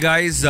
guys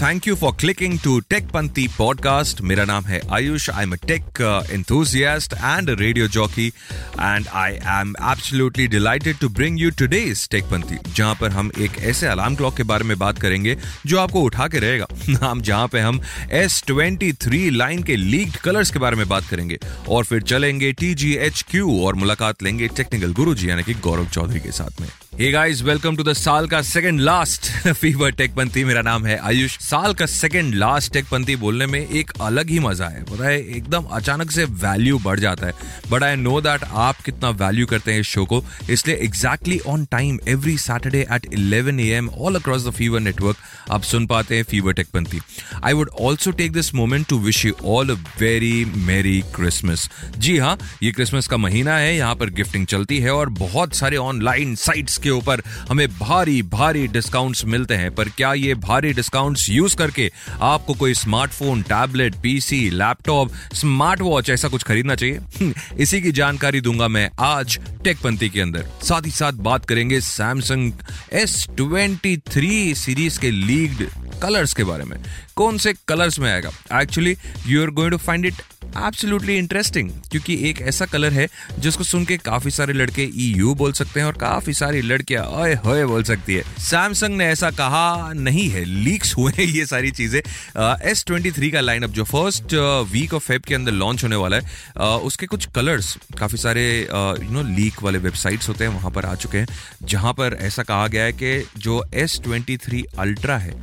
thank you for clicking to Tech Panthi podcast मेरा नाम है Ayush. I am a tech enthusiast and radio jockey and I am absolutely delighted to bring you today is Tech Panthi जहाँ पर हम एक ऐसे alarm clock के बारे में बात करेंगे, जो आपको उठा के रहेगा। हम जहाँ पे हम एस ट्वेंटी लाइन के लीग कलर्स के बारे में बात करेंगे, और फिर चलेंगे टीजीएचक्यू और मुलाकात लेंगे टेक्निकल गुरु जी यानी कि गौरव चौधरी के साथ में। Hey guys welcome to the साल का second last Fever Tech Panthi मेरा नाम है आयुष। साल का सेकंड लास्ट टेक पंथी बोलने में एक अलग ही मज़ा है। पता है, एकदम अचानक से वैल्यू बढ़ जाता है। बट आई नो दैट आप कितना वैल्यू करते हैं इस शो को। इसलिए exactly on time every Saturday at 11 A M all across the Fever network आप सुन पाते हैं Fever Tech Panthi. I would also take this moment to wish you all a very merry Christmas जी हाँ ये Christmas का महीना है, यहाँ पर गिफ्टिंग चलती है और बहुत सारे ऑनलाइन साइट्स के ऊपर हमें भारी भारी डिस्काउंट्स मिलते हैं। पर क्या ये भारी डिस्काउंट्स यूज़ करके आपको कोई smartphone tablet PC laptop smart watch ऐसा कुछ खरीदना चाहिए? इसी की जानकारी दूँगा मैं आज टेकपंथी के अंदर। साथ ही साथ बात करेंगे Samsung S twenty three series के लीग्ड कलर्स के बारे में। कौन से कलर्स में आएगा? Actually you are going to find it absolutely interesting क्योंकि एक ऐसा कलर है जिसको सुन के काफ़ी सारे लड़के ईयू बोल सकते हैं और काफ़ी सारी लड़कियाँ ओए होए बोल सकती है। सैमसंग ने ऐसा कहा नहीं है लीक्स हुए हैं ये सारी चीज़ें। एस ट्वेंटी थ्री का लाइनअप जो फ़र्स्ट वीक ऑफ़ फेब के अंदर लॉन्च होने वाला है uh, उसके कुछ कलर्स काफ़ी सारे यू नो लीक वाले वेबसाइट्स होते हैं वहाँ पर आ चुके हैं जहाँ पर ऐसा कहा गया है कि जो एस ट्वेंटी थ्री अल्ट्रा है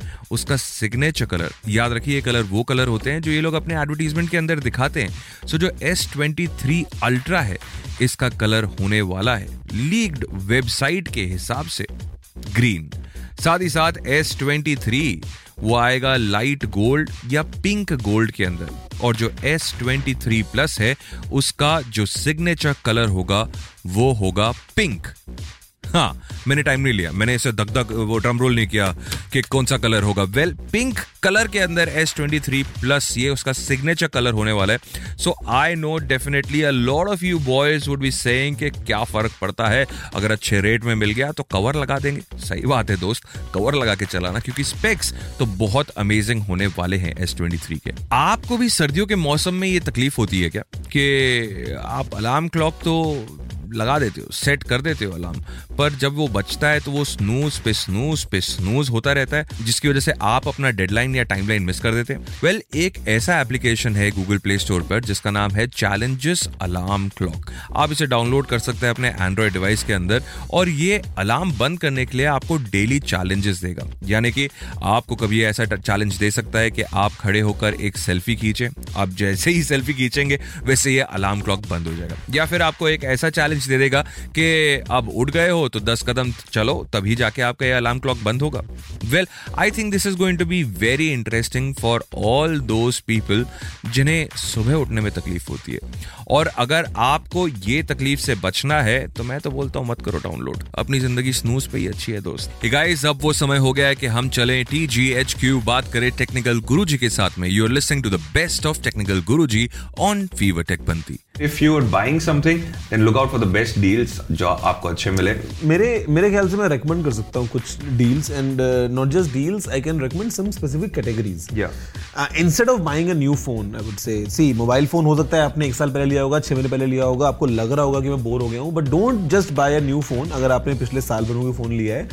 उसका सिग्नेचर कलर याद रखिए ये कलर वो कलर होते हैं जो ये लोग अपने एडवर्टीजमेंट के अंदर दिखाते हैं। सो जो एस ट्वेंटी थ्री अल्ट्रा है, इसका कलर होने वाला है लीक्ड वेबसाइट के हिसाब से ग्रीन साथ ही साथ एस ट्वेंटी थ्री वो आएगा लाइट गोल्ड या पिंक गोल्ड के अंदर। और जो एस ट्वेंटी थ्री प्लस है, उसका जो सिग्नेचर कलर होगा, वो होगा पिंक हाँ मैंने टाइम नहीं लिया। मैंने इसे धक धक वो ड्रम रोल नहीं किया कि कौन सा कलर होगा। वेल पिंक कलर के अंदर एस ट्वेंटी थ्री प्लस ये उसका सिग्नेचर कलर होने वाला है। So I know definitely a lot of you boys would be saying कि क्या फ़र्क पड़ता है। अगर अच्छे रेट में मिल गया तो कवर लगा देंगे। सही बात है दोस्त कवर लगा के चलाना, क्योंकि स्पेक्स तो बहुत अमेजिंग होने वाले हैं एस ट्वेंटी थ्री के। आपको भी सर्दियों के मौसम में ये तकलीफ़ होती है क्या? कि आप अलार्म क्लॉक तो लगा देते हो सेट कर देते हो अलार्म पर जब वो बचता है तो वो स्नूज पे स्नूज पे स्नूज होता रहता है जिसकी वजह से आप अपना डेडलाइन या टाइमलाइन मिस कर देते हैं। वेल well, एक ऐसा एप्लीकेशन है गूगल प्ले स्टोर पर जिसका नाम है चैलेंजेस अलार्म क्लॉक आप इसे डाउनलोड कर सकते हैं अपने एंड्रॉइड डिवाइस के अंदर और ये अलार्म बंद करने के लिए आपको डेली चैलेंजेस देगा। यानी कि आपको कभी ऐसा चैलेंज दे सकता है कि आप खड़े होकर एक सेल्फी खींचे। आप जैसे ही सेल्फी खींचेंगे वैसे ये अलार्म क्लॉक बंद हो जाएगा। या फिर आपको एक ऐसा चैलेंज मैसेज दे देगा कि अब उठ गए हो तो दस कदम चलो, तभी जाके आपका ये अलार्म क्लॉक बंद होगा। Well I think this is going to be very interesting for all those people जिन्हें सुबह उठने में तकलीफ़ होती है। और अगर आपको ये तकलीफ़ से बचना है तो मैं तो बोलता हूँ, मत करो डाउनलोड अपनी ज़िंदगी स्नूज पे ही अच्छी है, दोस्त। गाइस अब वो समय हो गया है कि हम चलें टी जी एच क्यू बात करें टेक्निकल गुरु जी के साथ में। You are listening to the best of technical guru ji on Fever Tech Panthi if you are buying something then look out for the best deals जो आपको अच्छे मिले। मेरे मेरे ख्याल से मैं रेकमेंड कर सकता हूँ कुछ deals and not just deals I can recommend some specific categories instead of buying a new phone I would say see mobile phone हो सकता है आपने एक साल पहले लिया होगा छह महीने पहले लिया होगा आपको लग रहा होगा कि मैं बोर हो गया हूँ but don't just buy a new phone अगर आपने पिछले साल भर में फ़ोन लिया है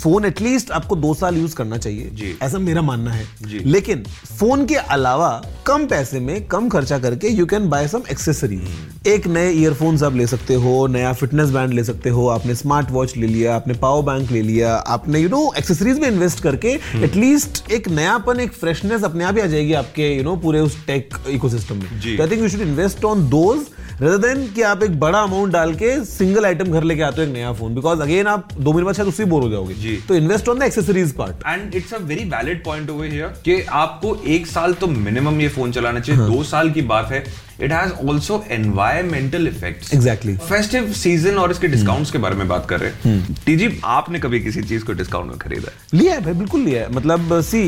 फ़ोन एटलीस्ट आपको दो साल यूज़ करना चाहिए। जी। ऐसा मेरा मानना है। जी। लेकिन फ़ोन के अलावा कम पैसे में कम खर्चा करके you can buy some accessories एक नए ईयरफोन्स आप ले सकते हो नया फिटनेस बैंड ले सकते हो आपने स्मार्ट वॉच ले लिया आपने पावर बैंक ले लिया आपने यू नो एक्सेसरीज में इन्वेस्ट करके एटलीस्ट हम्म। एक नयापन एक फ्रेशनेस अपने आप ही आ जाएगी आपके यू नो पूरे उस टेक इकोसिस्टम में। I think you should invest on those rather than कि आप एक बड़ा अमाउंट डाल के सिंगल आइटम घर लेके आते हो एक नया फ़ोन बिकॉज़ अगेन आप दो महीने बाद शायद उससे बोर हो जाओगे। जी। तो invest on the accessories part and it's a very valid point over here कि आपको एक साल तो मिनिमम ये फ़ोन चलाना चाहिए। हाँ. दो साल की बात है। It has also environmental effects Exactly. Festive season और इसके डिस्काउंट्स के बारे में बात कर रहे हैं। टीजी आपने कभी किसी चीज़ को डिस्काउंट में खरीदा? है लिया है भाई बिल्कुल लिया है। मतलब सी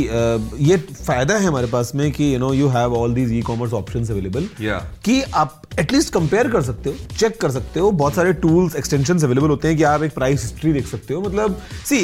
ये फ़ायदा है हमारे पास में कि you know you have all these E commerce options available Yeah. कि आप एटलीस्ट कंपेयर कर सकते हो चेक कर सकते हो। बहुत सारे टूल्स एक्सटेंशन अवेलेबल होते हैं कि आप एक प्राइस हिस्ट्री देख सकते हो। मतलब सी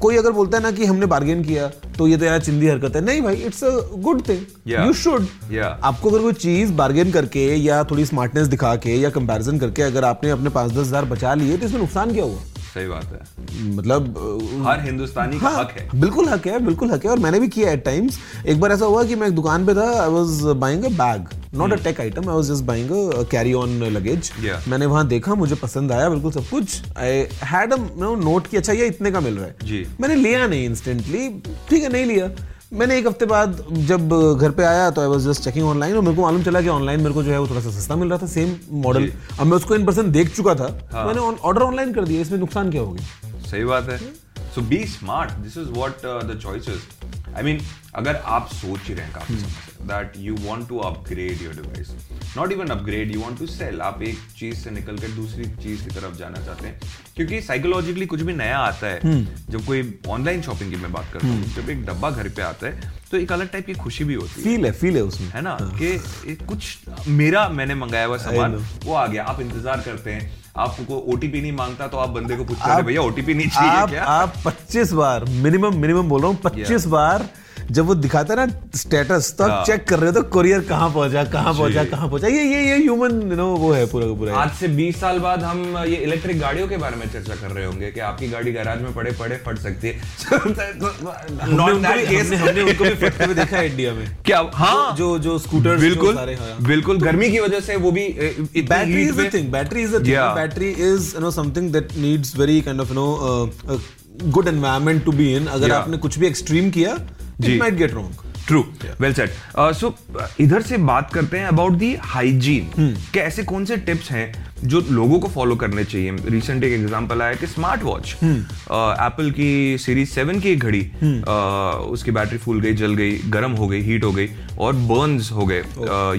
कोई अगर बोलता है ना कि हमने बार्गेन किया तो ये तो यार चिंदी हरकत है। नहीं भाई it's a good thing you should आपको अगर कोई चीज़ बार्गेन करके या थोड़ी स्मार्टनेस दिखा के या कंपैरिजन करके अगर आपने अपने पाँच दस हज़ार बचा लिए तो इसमें नुकसान क्या हुआ? सही बात है। मतलब हर हिंदुस्तानी हाँ, का हक है। बिल्कुल हक है बिल्कुल हक है और मैंने भी किया एट टाइम्स एक बार ऐसा हुआ कि मैं एक दुकान पे था I was buying a bag not a tech item I was just buying a carry on luggage मैंने वहाँ देखा मुझे पसंद आया बिल्कुल सब कुछ। आई हैड अ नोट कि अच्छा ये इतने का मिल रहा है। जी। मैंने लिया नहीं इंस्टेंटली ठीक है नहीं लिया। मैंने एक हफ़्ते बाद जब घर पे आया तो I was just checking online और मेरे को मालूम चला कि ऑनलाइन मेरे को जो है वो थोड़ा सा सस्ता मिल रहा था सेम मॉडल अब मैं उसको इन पर्सन देख चुका था। हाँ। मैंने ऑर्डर ऑनलाइन कर दिया इसमें नुकसान क्या होगी सही बात है। So be smart this is what the choices I mean अगर आप सोच ही रहे हैं काफ़ी समय से that you want to upgrade your device not even upgrade you want to sell आप एक चीज़ से निकल कर दूसरी चीज़ की तरफ़ जाना चाहते हैं क्योंकि साइकोलॉजिकली कुछ भी नया आता है जब कोई ऑनलाइन शॉपिंग की मैं बात करता हूँ जब एक डब्बा घर पे आता है तो एक अलग टाइप की खुशी भी होती है। फील है फील है उसमें। है ना? कि कुछ मेरा मैंने मंगाया हुआ सामान वो आ गया आप इंतज़ार करते हैं आपको ओटीपी नहीं माँगता तो आप बंदे को पूछते हैं भैया ओटीपी नहीं चाहिए आप क्या? आप 25 बार मिनिमम मिनिमम बोल रहा हूँ 25 बार जब वो दिखाता है ना स्टेटस तो हाँ। आप चेक कर रहे हो तो कोरियर कहाँ पहुँचा कहाँ पहुँचा। कहाँ पहुँचा ये ये ये ह्यूमन यू नो वो है पूरा का पूरा आज से 20 साल बाद हम ये इलेक्ट्रिक गाड़ियों के बारे में चर्चा कर रहे होंगे कि आपकी गाड़ी गैराज में पड़े पड़े फट सकती है हमने उनको भी- हमने हमने उनको भी फटते हुए देखा है इंडिया में क्या हाँ जो जो स्कूटर बिल्कुल हाँ। बिल्कुल गर्मी की वजह से वो भी battery is the thing battery is the thing battery is you know something that needs very kind of you know good environment to be in अगर Yeah. आपने कुछ भी एक्सट्रीम किया। It might get wrong true well said so इधर से बात करते हैं अबाउट दी हाइजीन। कि ऐसे कौन से टिप्स हैं जो लोगों को फॉलो करने चाहिए? रिसेंट एक एग्जांपल आया कि स्मार्ट वॉच। एप्पल की सीरीज़ सेवन की एक घड़ी. Uh, उसकी बैटरी फूल गई जल गई गर्म हो गई हीट हो गई और बर्न्स हो गए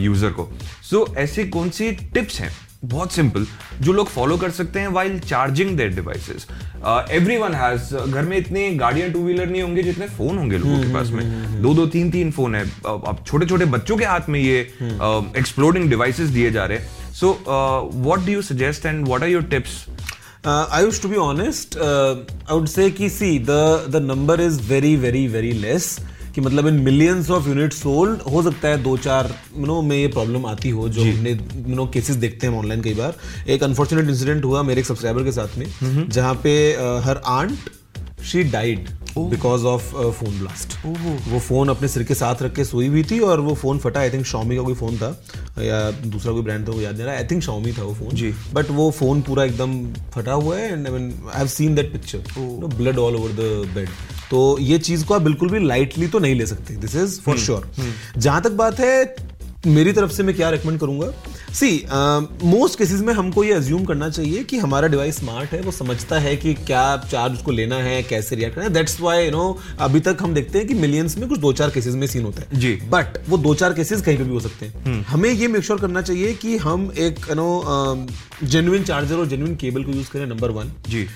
यूज़र को. सो so, ऐसे कौन सी टिप्स हैं? बहुत सिंपल जो लोग फॉलो कर सकते हैं while charging their devices everyone has घर में इतने गाड़ियाँ टू व्हीलर नहीं होंगे जितने फ़ोन होंगे लोगों के पास में. दो दो तीन तीन फ़ोन है. अब छोटे छोटे बच्चों के हाथ में ये एक्सप्लोडिंग डिवाइसेस दिए जा रहे हैं. So what do you suggest and what are your tips I to be honest, uh, I would say कि see the the number is very very very less. कि मतलब in millions of unit sold हो सकता है दो चार no में ये प्रॉब्लम आती हो जो हमने नो केसेस देखते हैं ऑनलाइन कई बार। एक अनफॉर्चुनेट इंसिडेंट हुआ मेरे एक सब्सक्राइबर के साथ में जहाँ पे her aunt she died because of phone blast वो फ़ोन अपने सिर के साथ रख के सोई हुई थी और वो फ़ोन फटा। आई थिंक शॉमी का कोई फ़ोन था या दूसरा कोई ब्रांड था वो याद नहीं रहा। आई थिंक शॉमी था वो फ़ोन जी। बट वो फ़ोन पूरा एकदम फटा हुआ है and I mean I have seen that picture blood all over the bed तो ये चीज़ को आप बिल्कुल भी लाइटली तो नहीं ले सकते दिस इज़ फॉर श्योर जहाँ तक बात है मेरी तरफ़ से मैं क्या रेकमेंड करूँगा? सी मोस्ट केसेस में हमको ये अज्यूम करना चाहिए कि हमारा डिवाइस स्मार्ट है वो समझता है कि क्या चार्ज उसको लेना है कैसे रिएक्ट करना है। दैट्स वाई यू नो अभी तक हम देखते हैं कि मिलियंस में कुछ दो चार केसेस में सीन होता है। जी। बट वो दो चार केसेस कहीं पे भी हो सकते हैं। हमें ये मेक श्योर करना चाहिए कि हम एक यू नो जेन्युइन चार्जर और जेन्युइन केबल को यूज़ करें नंबर वन जी।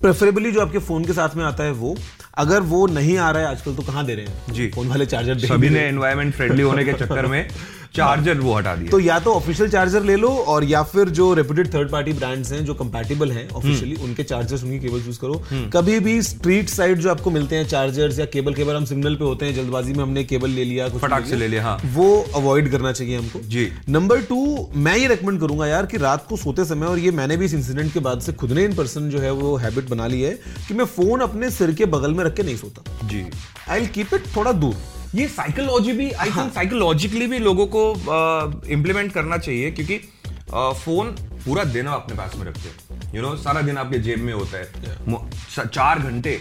प्रेफरेबली जो आपके फ़ोन के साथ में आता है वो। अगर वो नहीं आ रहा है आजकल तो कहाँ दे रहे हैं जी। फ़ोन वाले चार्जर सभी ने। एनवायरमेंट फ्रेंडली होने के चक्कर में चार्जर वो हटा दिया। तो या तो ऑफिशियल चार्जर ले लो और या फिर जो रेपुटेड थर्ड पार्टी ब्रांड्स हैं जो कंपैटिबल हैं ऑफिशियली उनके चार्जर्स उनकी केबल यूज़ करो। कभी भी स्ट्रीट साइड जो आपको मिलते हैं चार्जर्स या केबल केबल हम सिग्नल पे होते हैं जल्दबाजी में हमने केबल ले लिया कुछ फटाक से ले लिया, हाँ। वो अवॉइड करना चाहिए हमको। जी। नंबर टू मैं ये रेकमेंड करूँगा यार कि रात को सोते समय और ये मैंने भी इस इंसिडेंट के बाद से खुद ने इन पर्सन जो है वो हैबिट बना ली है कि मैं फ़ोन अपने सिर के बगल में रख के नहीं सोता। जी। आई कीप इट थोड़ा दूर। ये साइकोलॉजी भी आई थिंक साइकोलॉजिकली भी लोगों को इम्प्लीमेंट uh, करना चाहिए क्योंकि फ़ोन uh, पूरा दिन आप अपने पास में रखते हैं यू नो सारा दिन आपके जेब में होता है yeah. चार घंटे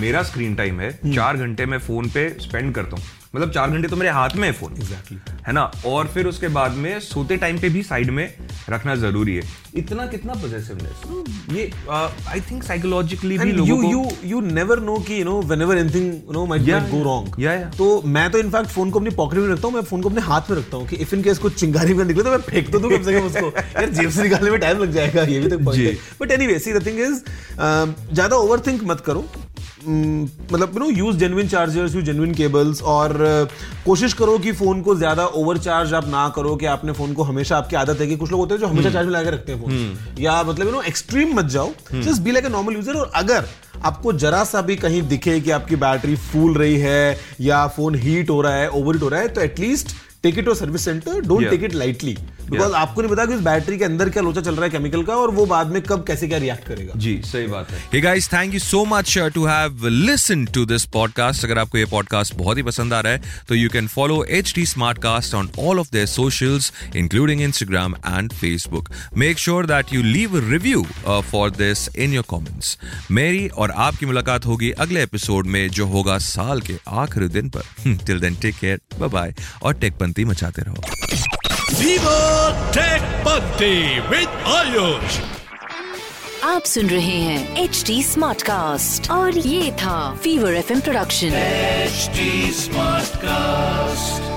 मेरा स्क्रीन टाइम है hmm. चार घंटे मैं फ़ोन पे स्पेंड करता हूँ मतलब चार घंटे तो मेरे हाथ में है फ़ोन। Exactly Exactly. है ना? और फिर उसके बाद में सोते टाइम पे भी साइड में रखना ज़रूरी है। इतना कितना पोजेसिवनेस ये आई थिंक साइकोलॉजिकली भी लोगों you को you you never know कि anything you know might, Yeah, might go yeah. wrong. Yeah, yeah. तो मैं तो इनफैक्ट फ़ोन को अपनी पॉकेट में रखता हूँ मैं फ़ोन को अपने हाथ में रखता हूँ कि इफ़ इन केस कुछ चिंगारी में निकले तो मैं फेंक तो दूँ कम से कम उसको। यार जेब से निकालने में टाइम लग जाएगा ये भी तो पॉइंट है। But anyway see the thing is ज़्यादा ओवरथिंक मत करो। मतलब you know use genuine chargers use genuine cables और uh, कोशिश करो कि फ़ोन को ज़्यादा ओवरचार्ज आप ना करो कि आपने फ़ोन को हमेशा आपकी आदत है कि कुछ लोग होते हैं जो हमेशा चार्ज में लगा के रखते हैं फ़ोन या मतलब यू नो एक्सट्रीम मत जाओ। Just be like a normal user और अगर आपको जरा सा भी कहीं दिखे कि आपकी बैटरी फूल रही है या फ़ोन हीट हो रहा है ओवर हो रहा है तो at least take it to service centre don't take it lightly because आपको नहीं पता कि उस बैटरी के अंदर क्या लोचा चल रहा है केमिकल का और वो बाद में कब कैसे क्या रिएक्ट करेगा। जी सही बात है। Guys thank you so much to have listen to this podcast अगर आपको ये पॉडकास्ट बहुत ही पसंद आ रहा है तो you can follow H D smartcast on all of their socials including Instagram and Facebook make sure that you leave review for this in your comments मेरी और आपकी मुलाकात होगी अगले एपिसोड में जो होगा साल के आखिरी दिन पर। Till then take care bye bye और टेक मचाते रहो। Viva Tech Bunty with Ayush. आप सुन रहे हैं एच डी स्मार्ट कास्ट और ये था fever F production HT Smartcast.